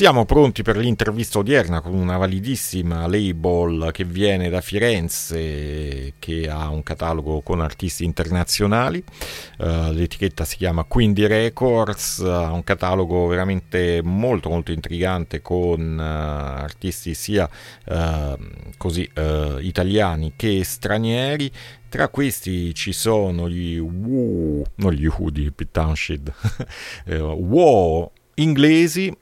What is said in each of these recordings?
Siamo pronti per l'intervista odierna con una validissima label che viene da Firenze, che ha un catalogo con artisti internazionali. Uh, l'etichetta si chiama Quindi Records, ha un catalogo veramente molto molto intrigante con uh, artisti sia uh, così italiani che stranieri. Tra questi ci sono gli Woo, non gli Who di Pete Townshend, Woo inglesi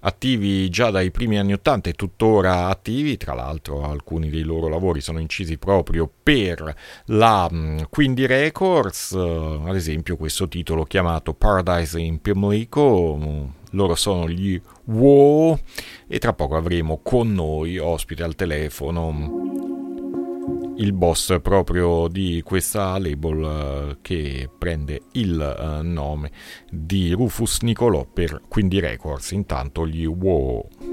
attivi già dai primi anni 80 e tuttora attivi, tra l'altro alcuni dei loro lavori sono incisi proprio per la mm, Quindi Records, eh, ad esempio questo titolo chiamato Paradise in Pimlico, mm, loro sono gli Wow e tra poco avremo con noi ospite al telefono il boss proprio di questa label uh, che prende il uh, nome di Rufus Nicolò per Quindi Records, intanto gli Wow.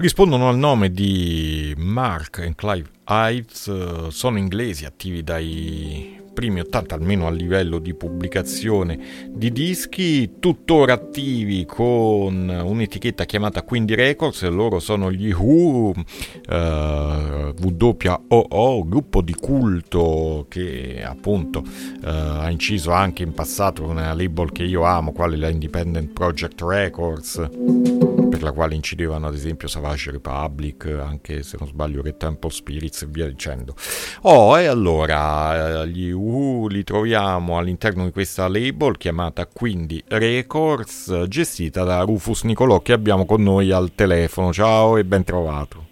Rispondono al nome di Mark e Clive Ives, sono inglesi attivi dai primi 80 almeno a livello di pubblicazione di dischi, tuttora attivi con un'etichetta chiamata Quindi Records, loro sono gli Who, eh, WOO, gruppo di culto che appunto eh, ha inciso anche in passato una label che io amo, quale la Independent Project Records, per la quale incidevano ad esempio Savage Republic, anche se non sbaglio Red Temple Spirits e via dicendo. Oh, e allora eh, gli Who li troviamo all'interno di questa label chiamata quindi Records, gestita da Rufus Nicolò che abbiamo con noi al telefono. Ciao e ben trovato.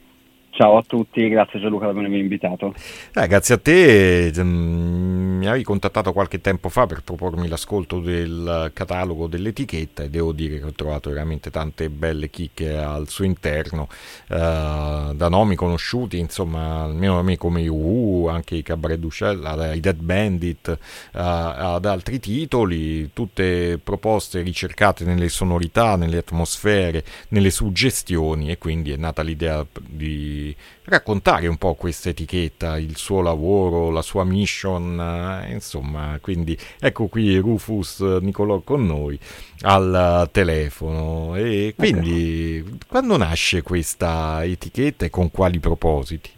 Ciao a tutti, grazie Gianluca per avermi invitato. Eh, grazie a te, mm, mi avevi contattato qualche tempo fa per propormi l'ascolto del catalogo dell'etichetta e devo dire che ho trovato veramente tante belle chicche al suo interno, eh, da nomi conosciuti, insomma, almeno a me come UU, anche i Cabaret Ducella, i Dead Bandit, eh, ad altri titoli, tutte proposte ricercate nelle sonorità, nelle atmosfere, nelle suggestioni e quindi è nata l'idea di raccontare un po' questa etichetta, il suo lavoro, la sua mission, eh, insomma, quindi ecco qui Rufus Nicolò con noi al telefono. E quindi okay. quando nasce questa etichetta e con quali propositi?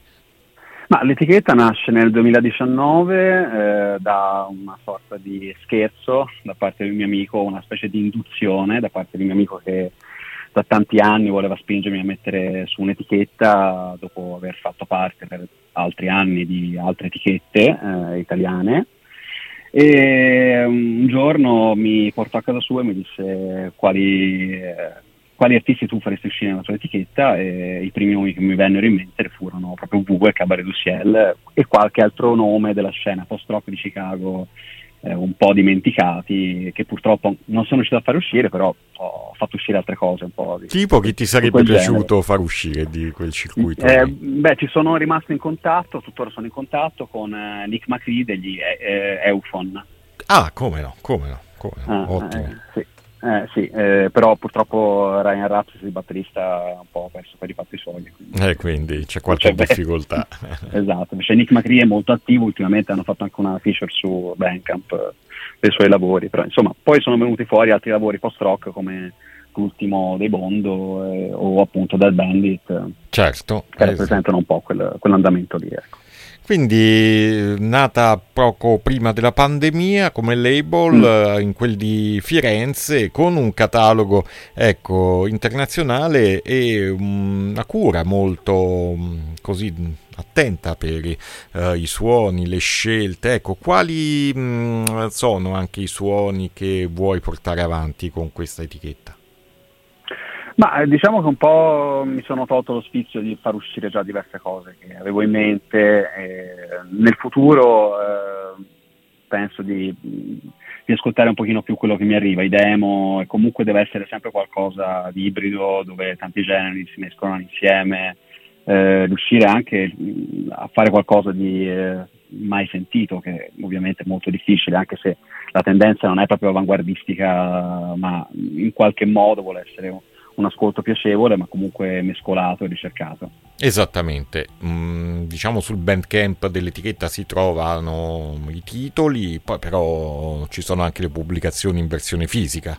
Ma l'etichetta nasce nel 2019 eh, da una sorta di scherzo da parte del mio amico, una specie di induzione da parte del mio amico che da tanti anni voleva spingermi a mettere su un'etichetta dopo aver fatto parte per altri anni di altre etichette eh, italiane. E un giorno mi portò a casa sua e mi disse quali, eh, quali artisti tu faresti uscire nella tua etichetta e i primi nomi che mi vennero in mente furono proprio Wu e Cabaret du Ciel e qualche altro nome della scena post-rock di Chicago eh, un po' dimenticati che purtroppo non sono riuscito a fare uscire, però ho fatto uscire altre cose un po'. Di, tipo chi ti sarebbe piaciuto genere. far uscire di quel circuito? Eh, beh, ci sono rimasto in contatto, tuttora sono in contatto con eh, Nick McCree degli eh, Eufon. Ah, come no, come no, come no. Ah, ottimo. Eh, sì. Eh, sì, eh, però purtroppo Ryan Rapsis, il batterista, un po' perso per i fatti suoi. Quindi, eh, quindi c'è qualche c'è difficoltà. esatto, invece Nick McCree è molto attivo, ultimamente hanno fatto anche una feature su Bandcamp eh, dei suoi lavori, però insomma poi sono venuti fuori altri lavori post-rock come l'ultimo dei Bondo eh, o appunto Dead Bandit, certo, che esatto. rappresentano un po' quel, quell'andamento lì. Ecco. Quindi nata poco prima della pandemia come label mm. Eh, in quel di Firenze con un catalogo ecco, internazionale e una cura molto mm, così attenta per uh, i suoni, le scelte. Ecco, quali mh, mm, sono anche i suoni che vuoi portare avanti con questa etichetta? Ma eh, diciamo che un po' mi sono tolto lo spizio di far uscire già diverse cose che avevo in mente. nel futuro eh, penso di, di, ascoltare un pochino più quello che mi arriva, i demo, e comunque deve essere sempre qualcosa di ibrido dove tanti generi si mescolano insieme, eh, riuscire anche a fare qualcosa di eh, mai sentito, che ovviamente è molto difficile, anche se la tendenza non è proprio avanguardistica, ma in qualche modo vuole essere un ascolto piacevole ma comunque mescolato e ricercato. Esattamente, mm, diciamo sul bandcamp dell'etichetta si trovano i titoli, poi però ci sono anche le pubblicazioni in versione fisica.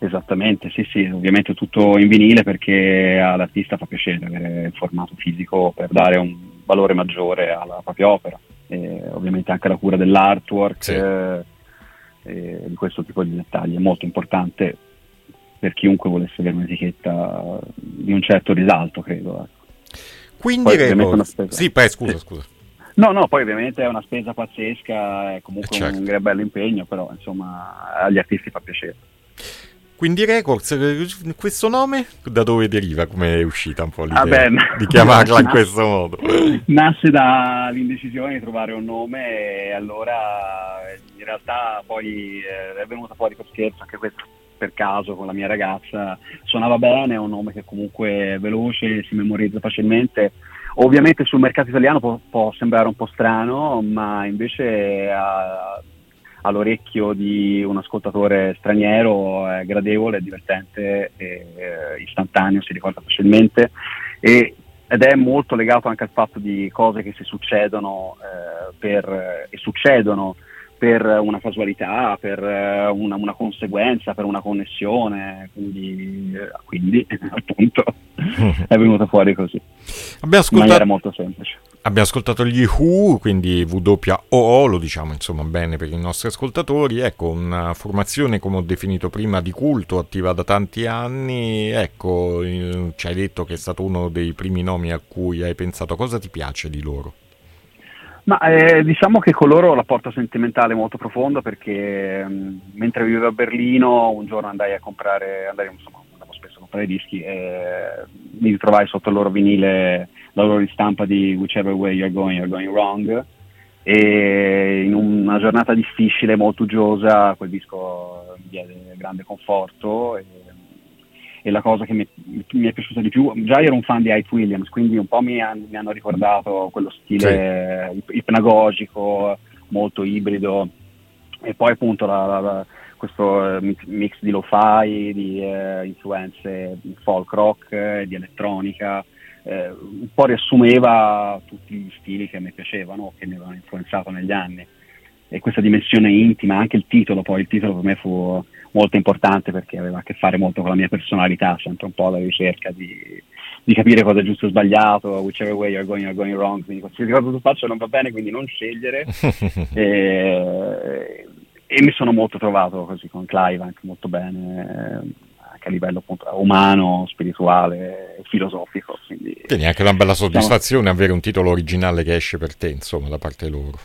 Esattamente, sì sì, ovviamente tutto in vinile perché all'artista fa piacere avere il formato fisico per dare un valore maggiore alla propria opera, e ovviamente anche la cura dell'artwork sì. eh, di questo tipo di dettagli è molto importante per chiunque volesse avere un'etichetta di un certo risalto, credo. Ecco. Quindi record... Sì, beh, scusa, sì. scusa. No, no, poi ovviamente è una spesa pazzesca, è comunque eh certo. un gran bello impegno, però insomma agli artisti fa piacere. Quindi Records, questo nome da dove deriva? Come è uscita un po' l'idea ah di chiamarla in questo modo? Nasce dall'indecisione di trovare un nome e allora in realtà poi eh, è venuta fuori con scherzo anche questo per caso con la mia ragazza, suonava bene, è un nome che comunque è veloce, si memorizza facilmente. Ovviamente sul mercato italiano può, può sembrare un po' strano, ma invece ha, all'orecchio di un ascoltatore straniero è gradevole, è divertente, è, è istantaneo, si ricorda facilmente e, ed è molto legato anche al fatto di cose che si succedono eh, per, e succedono per una casualità, per eh, una, una, conseguenza, per una connessione, quindi, eh, quindi appunto è venuto fuori così. Abbiamo ascoltato... In maniera molto semplice. Abbiamo ascoltato gli Who, quindi WOO, lo diciamo insomma bene per i nostri ascoltatori, ecco una formazione come ho definito prima di culto, attiva da tanti anni, ecco ci hai detto che è stato uno dei primi nomi a cui hai pensato, cosa ti piace di loro? Ma eh, diciamo che con loro ho rapporto sentimentale molto profondo perché mh, mm, mentre vivevo a Berlino un giorno andai a comprare, andai, insomma, andavo spesso a comprare dischi e mi ritrovai sotto il loro vinile la loro ristampa di Whichever Way You're Going, You're Going Wrong. E in una giornata difficile, molto uggiosa, quel disco mi diede grande conforto e, e la cosa che mi, mi, è piaciuta di più, già ero un fan di Ike Williams, quindi un po' mi, mi hanno ricordato quello stile sì. ipnagogico, molto ibrido e poi appunto la, la, questo eh, mix di lo-fi, di eh, influenze folk rock, eh, di elettronica, eh, un po' riassumeva tutti gli stili che me piacevano, che mi avevano influenzato negli anni. E questa dimensione intima, anche il titolo, poi il titolo per me fu molto importante perché aveva a che fare molto con la mia personalità, sempre un po' alla ricerca di, di capire cosa è giusto o sbagliato, whichever way you're going, you're going wrong, quindi qualsiasi cosa tu faccia non va bene, quindi non scegliere. e, e, mi sono molto trovato così con Clive, anche molto bene, anche a livello appunto, umano, spirituale filosofico. Quindi, quindi anche una bella soddisfazione diciamo, avere un titolo originale che esce per te, insomma, da parte loro.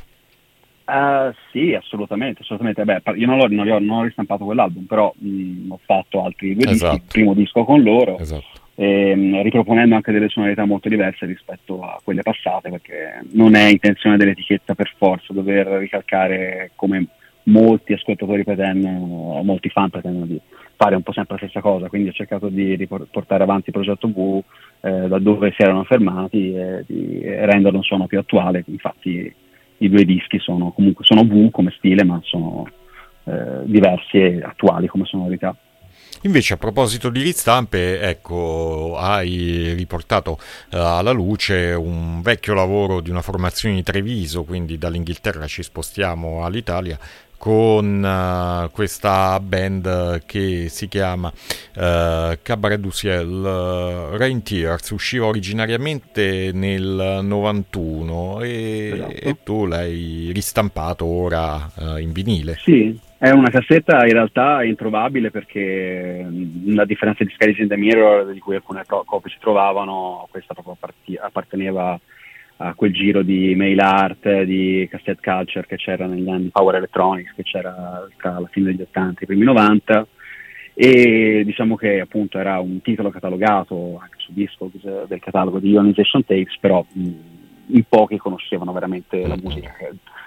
Uh, sì, assolutamente, assolutamente. Beh, io non, non, ho, non, ho, ristampato quell'album, però mh, ho fatto altri due esatto. dischi, il primo disco con loro, esatto. e, mh, riproponendo anche delle sonorità molto diverse rispetto a quelle passate, perché non è intenzione dell'etichetta per forza dover ricalcare come molti ascoltatori pretendono, o molti fan pretendono di fare un po' sempre la stessa cosa, quindi ho cercato di portare avanti il progetto V eh, da dove si erano fermati e di renderlo un suono più attuale, infatti i due dischi sono comunque sono V come stile, ma sono eh, diversi e attuali come sonorità. Invece a proposito di ristampe, ecco, hai riportato uh, alla luce un vecchio lavoro di una formazione di Treviso, quindi dall'Inghilterra ci spostiamo all'Italia, con uh, questa band che si chiama uh, Cabaret du Ciel uh, Rain Tears usciva originariamente nel 91 e, esatto. e tu l'hai ristampato ora uh, in vinile sì è una cassetta in realtà introvabile perché a differenza di in the Mirror di cui alcune copie si trovavano questa proprio apparteneva a quel giro di mail art, di cassette culture che c'era negli anni Power Electronics, che c'era tra la fine degli 80 e i primi 90 e diciamo che appunto era un titolo catalogato anche su Discogs del catalogo di Ionization Tapes, però mh, in pochi conoscevano veramente la mm-hmm. musica,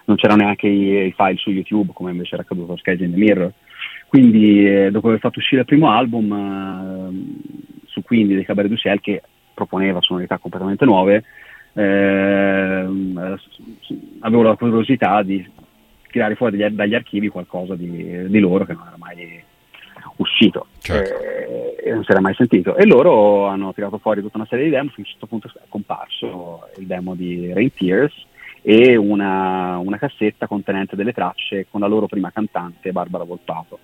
non c'erano neanche i, i, file su YouTube come invece era accaduto a Sky in the Mirror. Quindi eh, dopo aver fatto uscire il primo album eh, su Quindi dei Cabaret du Ciel che proponeva sonorità completamente nuove, eh, avevo la curiosità di tirare fuori dagli, dagli archivi qualcosa di, di, loro che non era mai uscito certo. eh, e non si era mai sentito e loro hanno tirato fuori tutta una serie di demo fino a un certo punto è comparso il demo di Rain Tears e una, una cassetta contenente delle tracce con la loro prima cantante Barbara Volpato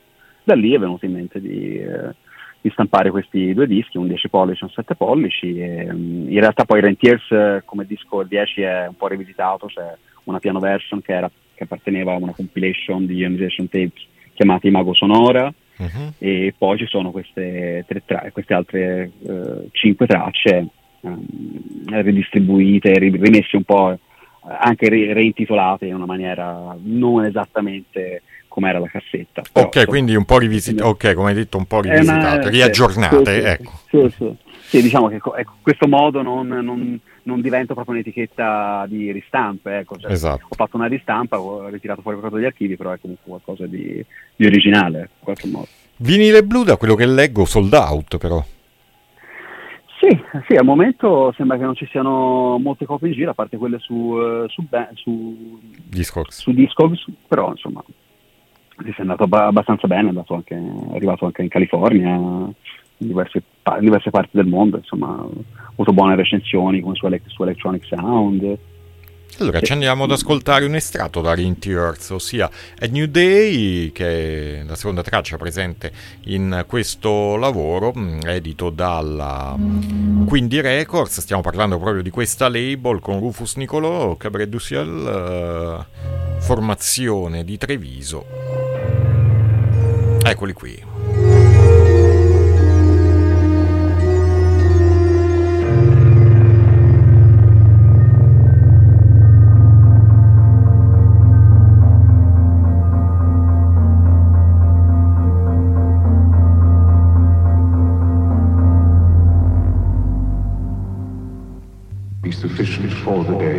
da lì è venuto in mente di eh, di stampare questi due dischi, un 10 pollici e un 7 pollici. E, um, in realtà poi Rentiers come disco il 10 è un po' rivisitato, c'è una piano version che, era, che apparteneva a una compilation di Ionization Tapes chiamata Imago Sonora uh-huh. e poi ci sono queste, tra- queste altre uh, cinque tracce um, ridistribuite, rimesse un po' anche re- reintitolate in una maniera non esattamente come era la cassetta. Però, ok, quindi un po' rivisitate, ok, come hai detto, un po' rivisitate, una, riaggiornate, sì, ecco. Sì, sì, sì, diciamo che ecco, questo modo non, non, non, diventa proprio un'etichetta di ristampe, ecco. Cioè, esatto. ho fatto una ristampa, ho ritirato fuori qualcosa dagli archivi, però è comunque qualcosa di, di originale, in qualche modo. Vinile blu, da quello che leggo, sold out però. Sì, sì, al momento sembra che non ci siano molte copie in giro, a parte quelle su, uh, su, su, Discogs. su Discogs, però insomma Sì, è andato abbastanza bene, è, andato anche, è arrivato anche in California, in diverse, in diverse, parti del mondo, insomma, ha avuto buone recensioni come su, su Electronic Sound. Allora ci andiamo ad ascoltare un estratto da Rinty Earth, ossia A New Day, che è la seconda traccia presente in questo lavoro, mm, edito dalla Quindi Records. Stiamo parlando proprio di questa label con Rufus Nicolò, Cabaret du Ciel, eh, formazione di Treviso. Eccoli qui. Sufficient for the day.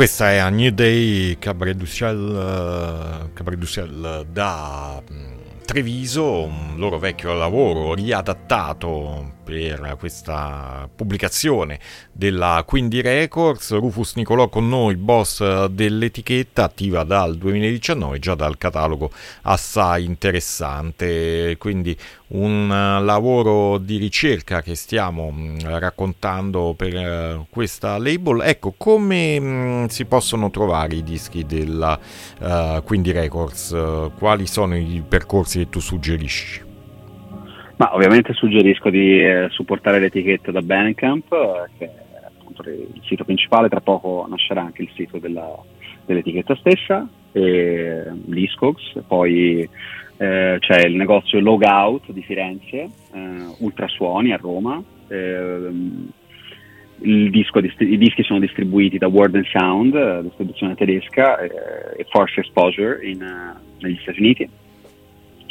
Questa è A New Day Cabaret du Ciel, uh, Cabaret du Ciel da um, Treviso, un loro vecchio lavoro riadattato per questa pubblicazione della Quindi Records. Rufus Nicolò con noi, boss dell'etichetta, attiva dal 2019, già dal catalogo assai interessante. Quindi un lavoro di ricerca che stiamo mm, raccontando per eh, questa label. Ecco, come mm, si possono trovare i dischi della uh, Quindi Records? Quali sono i percorsi che tu suggerisci? Ma ovviamente suggerisco di eh, supportare l'etichetta da Bandcamp, eh, che è appunto il sito principale, tra poco nascerà anche il sito della, dell'etichetta stessa, e Discogs, poi eh, c'è il negozio Logout di Firenze, eh, Ultrasuoni a Roma, ehm, disco, I dischi sono distribuiti da Word Sound, distribuzione tedesca, e Force Exposure in, negli Stati Uniti.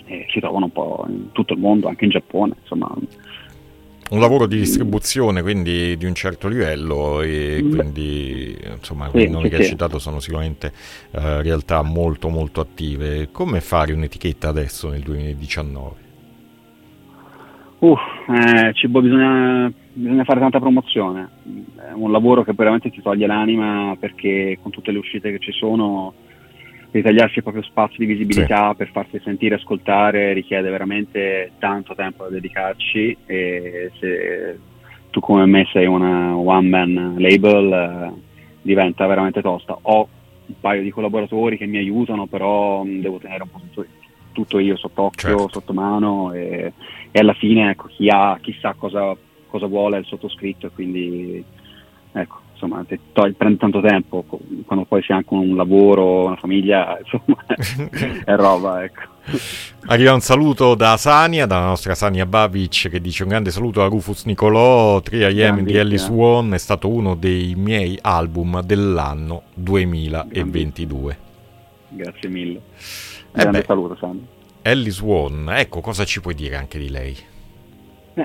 E si trovano un po' in tutto il mondo, anche in Giappone. Insomma, un lavoro di distribuzione quindi di un certo livello e mm. quindi insomma sì, i nomi sì, che hai citato sono sicuramente uh, realtà molto molto attive. Come fare un'etichetta adesso nel 2019? Uh, eh, ci, bisogna, bisogna, fare tanta promozione, è un lavoro che veramente ti toglie l'anima perché con tutte le uscite che ci sono ritagliarsi il proprio spazio di visibilità sì. per farsi sentire e ascoltare richiede veramente tanto tempo da dedicarci e se tu come me sei una one man label eh, diventa veramente tosta. Ho un paio di collaboratori che mi aiutano, però mm, devo tenere un po' tutto, tutto io sott'occhio, certo. sotto mano e, e, alla fine ecco, chi ha chissà cosa, cosa vuole è il sottoscritto e quindi ecco, insomma, ti togli, prende tanto tempo, quando poi ha anche un lavoro, una famiglia, insomma, è roba, ecco. Arriva un saluto da Sania, dalla nostra Sania Babic, che dice un grande saluto a Rufus Nicolò, 3am di Ellie Swan, è stato uno dei miei album dell'anno 2022. Grazie mille. Eh grande beh, saluto Sania. Ellie Swan, ecco cosa ci puoi dire anche di lei?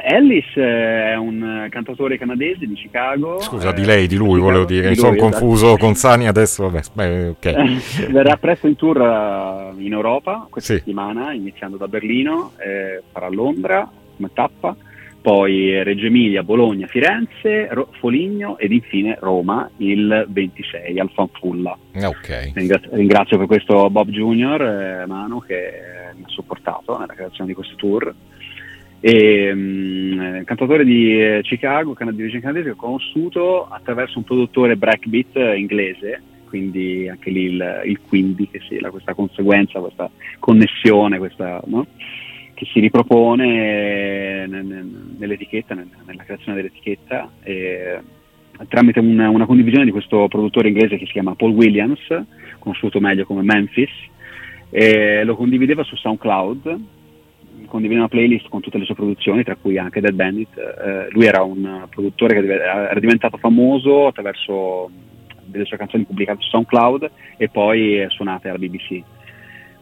Ellis eh, è un cantautore canadese di Chicago. Scusa, eh, di lei, di lui volevo dire, mi sono esatto. confuso con Sani adesso, vabbè, beh, okay. Verrà presto in tour eh, in Europa questa sì. settimana, iniziando da Berlino, eh, farà Londra come tappa, poi Reggio Emilia, Bologna, Firenze, Ro- Foligno ed infine Roma il 26 al Fanfulla. Okay. Ringrazio, ringrazio, per questo Bob Junior, eh, Manu, che mi ha supportato nella creazione di questo tour e, um, cantatore di eh, Chicago, can- di origine canadese, ho conosciuto attraverso un produttore breakbeat inglese, quindi anche lì il, il quindi, che sia questa conseguenza, questa connessione, questa, no? che si ripropone nell'etichetta, nella creazione dell'etichetta, e, tramite una, una, condivisione di questo produttore inglese che si chiama Paul Williams, conosciuto meglio come Memphis, lo condivideva su SoundCloud condivide una playlist con tutte le sue produzioni, tra cui anche Dead Bandit. Eh, lui era un produttore che era diventato famoso attraverso delle sue canzoni pubblicate su SoundCloud e poi suonate alla BBC.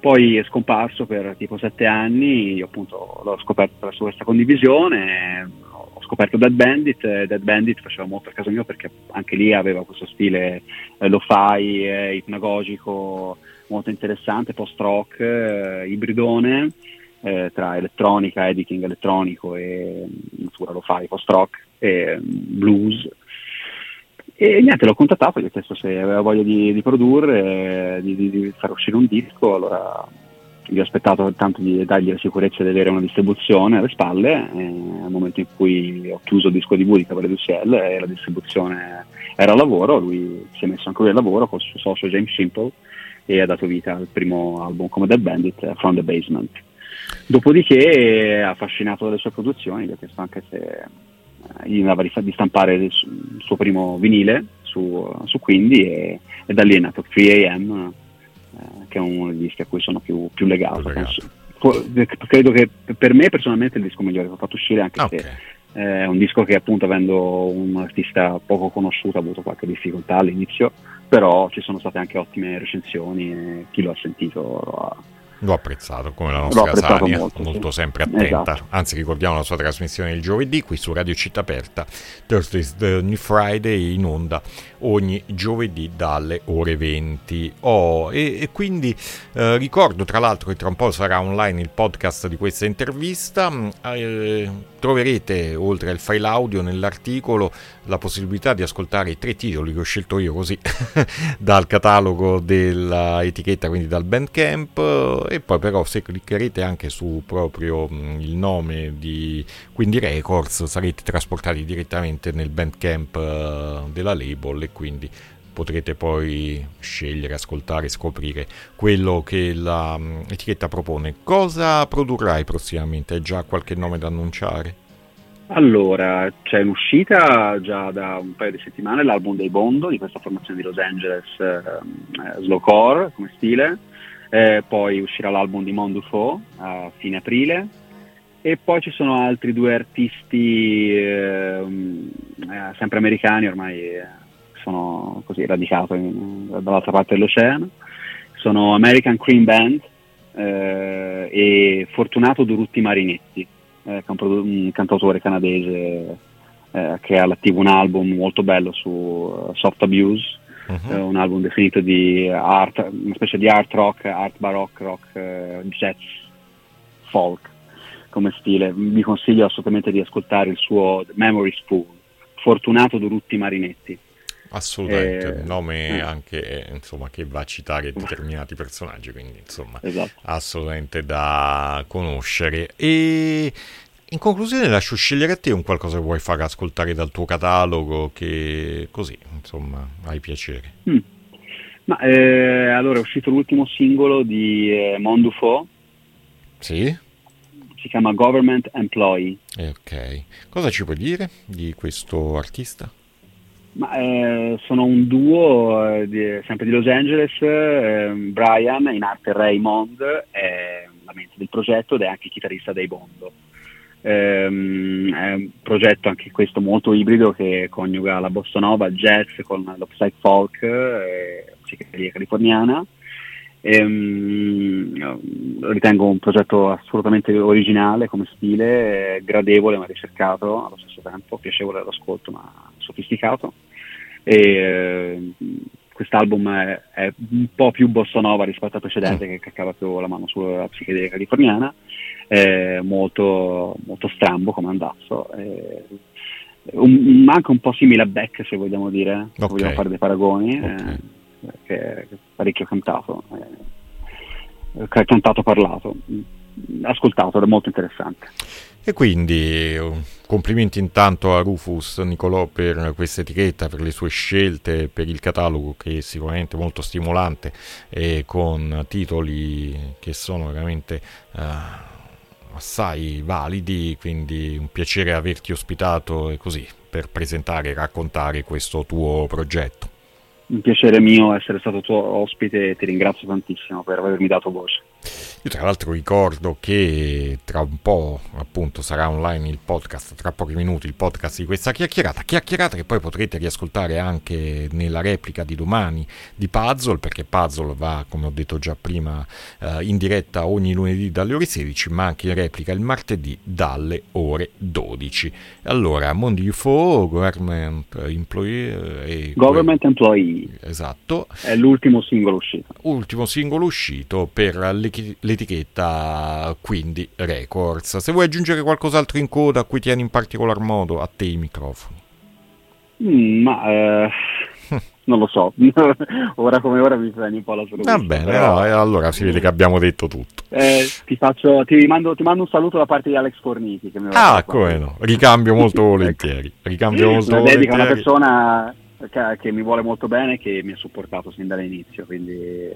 Poi è scomparso per tipo sette anni, io appunto l'ho scoperto attraverso questa condivisione, ho scoperto Dead Bandit, Dead Bandit faceva molto a caso mio perché anche lì aveva questo stile eh, lo-fi, eh, ipnagogico, molto interessante, post-rock, eh, ibridone eh, tra elettronica, editing elettronico e natura lo fai, post-rock e blues. E niente, l'ho contattato, gli ho chiesto se aveva voglia di, di produrre, di, di, di, far uscire un disco, allora gli ho aspettato tanto di dargli la sicurezza di avere una distribuzione alle spalle, nel momento in cui ho chiuso il disco di di Cavaliere UCL e la distribuzione era a lavoro, lui si è messo anche lui al lavoro con il suo socio James Simple e ha dato vita al primo album come The Bandit, From the Basement. Dopodiché è affascinato dalle sue produzioni, gli ha chiesto anche se eh, gli andava di stampare il suo primo vinile su, su Quindi e, e, da lì è nato 3AM, eh, che è uno dei dischi a cui sono più, più legato. Credo che per me personalmente è il disco migliore che ho fatto uscire, anche okay. se è un disco che appunto avendo un artista poco conosciuto ha avuto qualche difficoltà all'inizio, però ci sono state anche ottime recensioni e chi lo ha sentito ha L'ho apprezzato come la nostra Sania, molto, molto sì. sempre attenta. Esatto. Anzi, ricordiamo la sua trasmissione il giovedì qui su Radio Città Aperta, Thursdays the New Friday in onda ogni giovedì dalle ore 20. Oh, e, e quindi eh, ricordo tra l'altro che tra un po' sarà online il podcast di questa intervista. Mm, eh, troverete oltre al file audio nell'articolo la possibilità di ascoltare i tre titoli che ho scelto io così dal catalogo dell'etichetta, quindi dal Bandcamp e poi però se cliccherete anche su proprio mm, il nome di quindi Records sarete trasportati direttamente nel Bandcamp eh, della label e quindi potrete poi scegliere, ascoltare, scoprire quello che l'etichetta mm, propone. Cosa produrrai prossimamente? Hai già qualche nome da annunciare? Allora, c'è in uscita già da un paio di settimane l'album dei Bondo di questa formazione di Los Angeles, eh, slowcore come stile, eh, poi uscirà l'album di Mondufo a fine aprile, E poi ci sono altri due artisti, ehm, eh, sempre americani, ormai eh, sono così radicati dall'altra parte dell'oceano. Sono American Cream Band eh, e Fortunato Durutti Marinetti, eh, un, cantautore canadese eh, che ha all'attivo un album molto bello su Soft Abuse, uh-huh. un album definito di art, una specie di art rock, art baroque rock, jazz, folk come stile, vi consiglio assolutamente di ascoltare il suo Memory Spoon, Fortunato Durutti Marinetti. Assolutamente, eh, nome eh. anche insomma, che va a citare determinati personaggi, quindi insomma esatto. assolutamente da conoscere. E in conclusione lascio scegliere a te un qualcosa che vuoi fare ascoltare dal tuo catalogo che così insomma hai piacere. Mm. Ma, eh, allora è uscito l'ultimo singolo di eh, Mondufo. Sì si chiama Government Employee. Eh, ok, cosa ci puoi dire di questo artista? Ma, eh, sono un duo eh, di, sempre di Los Angeles, eh, Brian, in arte Raymond, è la mente del progetto ed è anche chitarrista dei Bondo. Ehm, è un progetto anche questo molto ibrido che coniuga la bossa nova, il jazz con lo psych folk, eh, psichedelia californiana Ehm, ritengo un progetto assolutamente originale come stile, gradevole ma ricercato allo stesso tempo, piacevole all'ascolto ma sofisticato. E, eh, quest'album è, è, un po' più bossa nova rispetto al precedente mm. che caccava più la mano sulla psichedelia californiana, è molto, molto strambo come andazzo. È, un, anche un po' simile a Beck se vogliamo dire, okay. se vogliamo fare dei paragoni. Okay. Eh, che è parecchio cantato, eh, cantato parlato, ascoltato, era molto interessante. E quindi complimenti intanto a Rufus Nicolò per questa etichetta, per le sue scelte, per il catalogo che è sicuramente molto stimolante e con titoli che sono veramente uh, assai validi, quindi un piacere averti ospitato e così per presentare e raccontare questo tuo progetto un piacere mio essere stato tuo ospite e ti ringrazio tantissimo per avermi dato voce. Io tra l'altro ricordo che tra un po' appunto sarà online il podcast, tra pochi minuti il podcast di questa chiacchierata, chiacchierata che poi potrete riascoltare anche nella replica di domani di Puzzle, perché Puzzle va, come ho detto già prima, eh, in diretta ogni lunedì dalle ore 16, ma anche in replica il martedì dalle ore 12. Allora, Mondi UFO, Government Employee e... Government Employee. Esatto. È l'ultimo singolo uscito. Ultimo singolo uscito per le l'etichetta quindi Records. Se vuoi aggiungere qualcos'altro in coda a cui tieni in particolar modo, a te i microfoni. Mm, ma eh, non lo so, ora come ora mi prendi un po' la sorpresa. Va bene, però... no, allora si vede che abbiamo detto tutto. Eh, ti, faccio, ti, mando, ti, mando, un saluto da parte di Alex Forniti. Che mi ah, come no, ricambio molto volentieri. Ricambio molto dedica a una persona che, che mi vuole molto bene e che mi ha supportato sin dall'inizio, quindi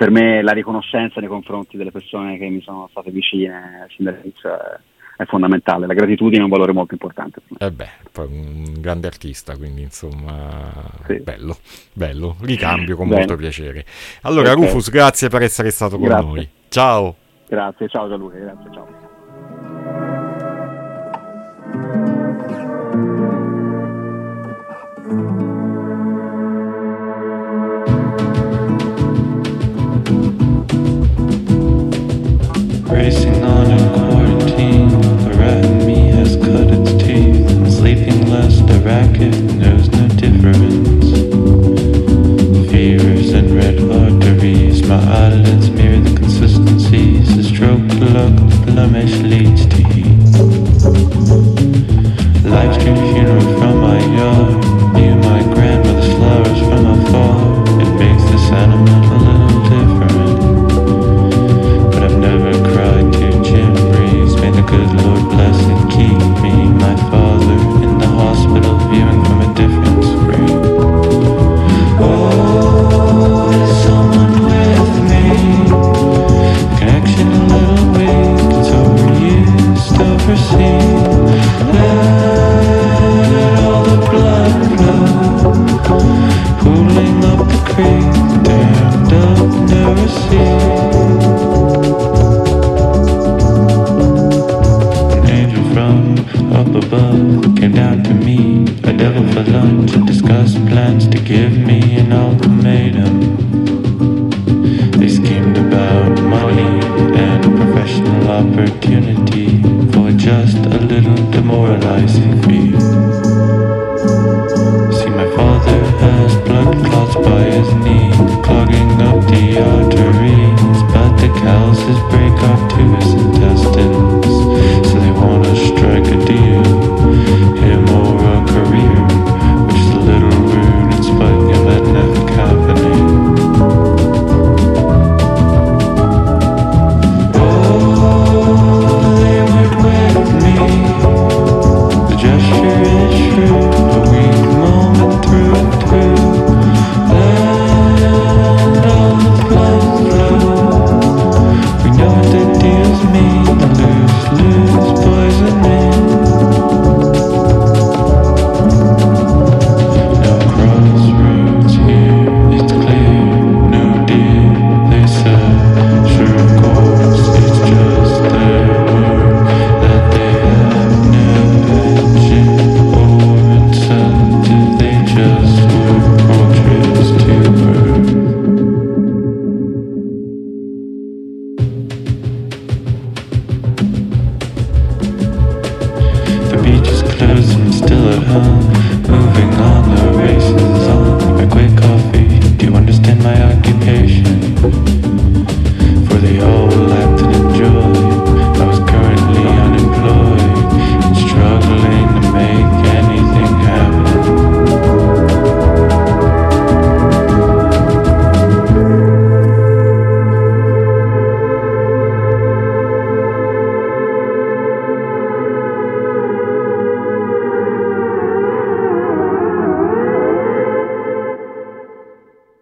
per me la riconoscenza nei confronti delle persone che mi sono state vicine sin dall'inizio è, fondamentale, la gratitudine è un valore molto importante. Eh beh, poi un grande artista, quindi insomma, sì. bello, bello, ricambio con Bene. molto piacere. Allora okay. Rufus, grazie per essere stato con grazie. noi. Ciao. Grazie, ciao Gianluca, grazie, ciao. Racing on in quarantine, rat in me has cut its teeth. Sleeping less, the racket knows no difference.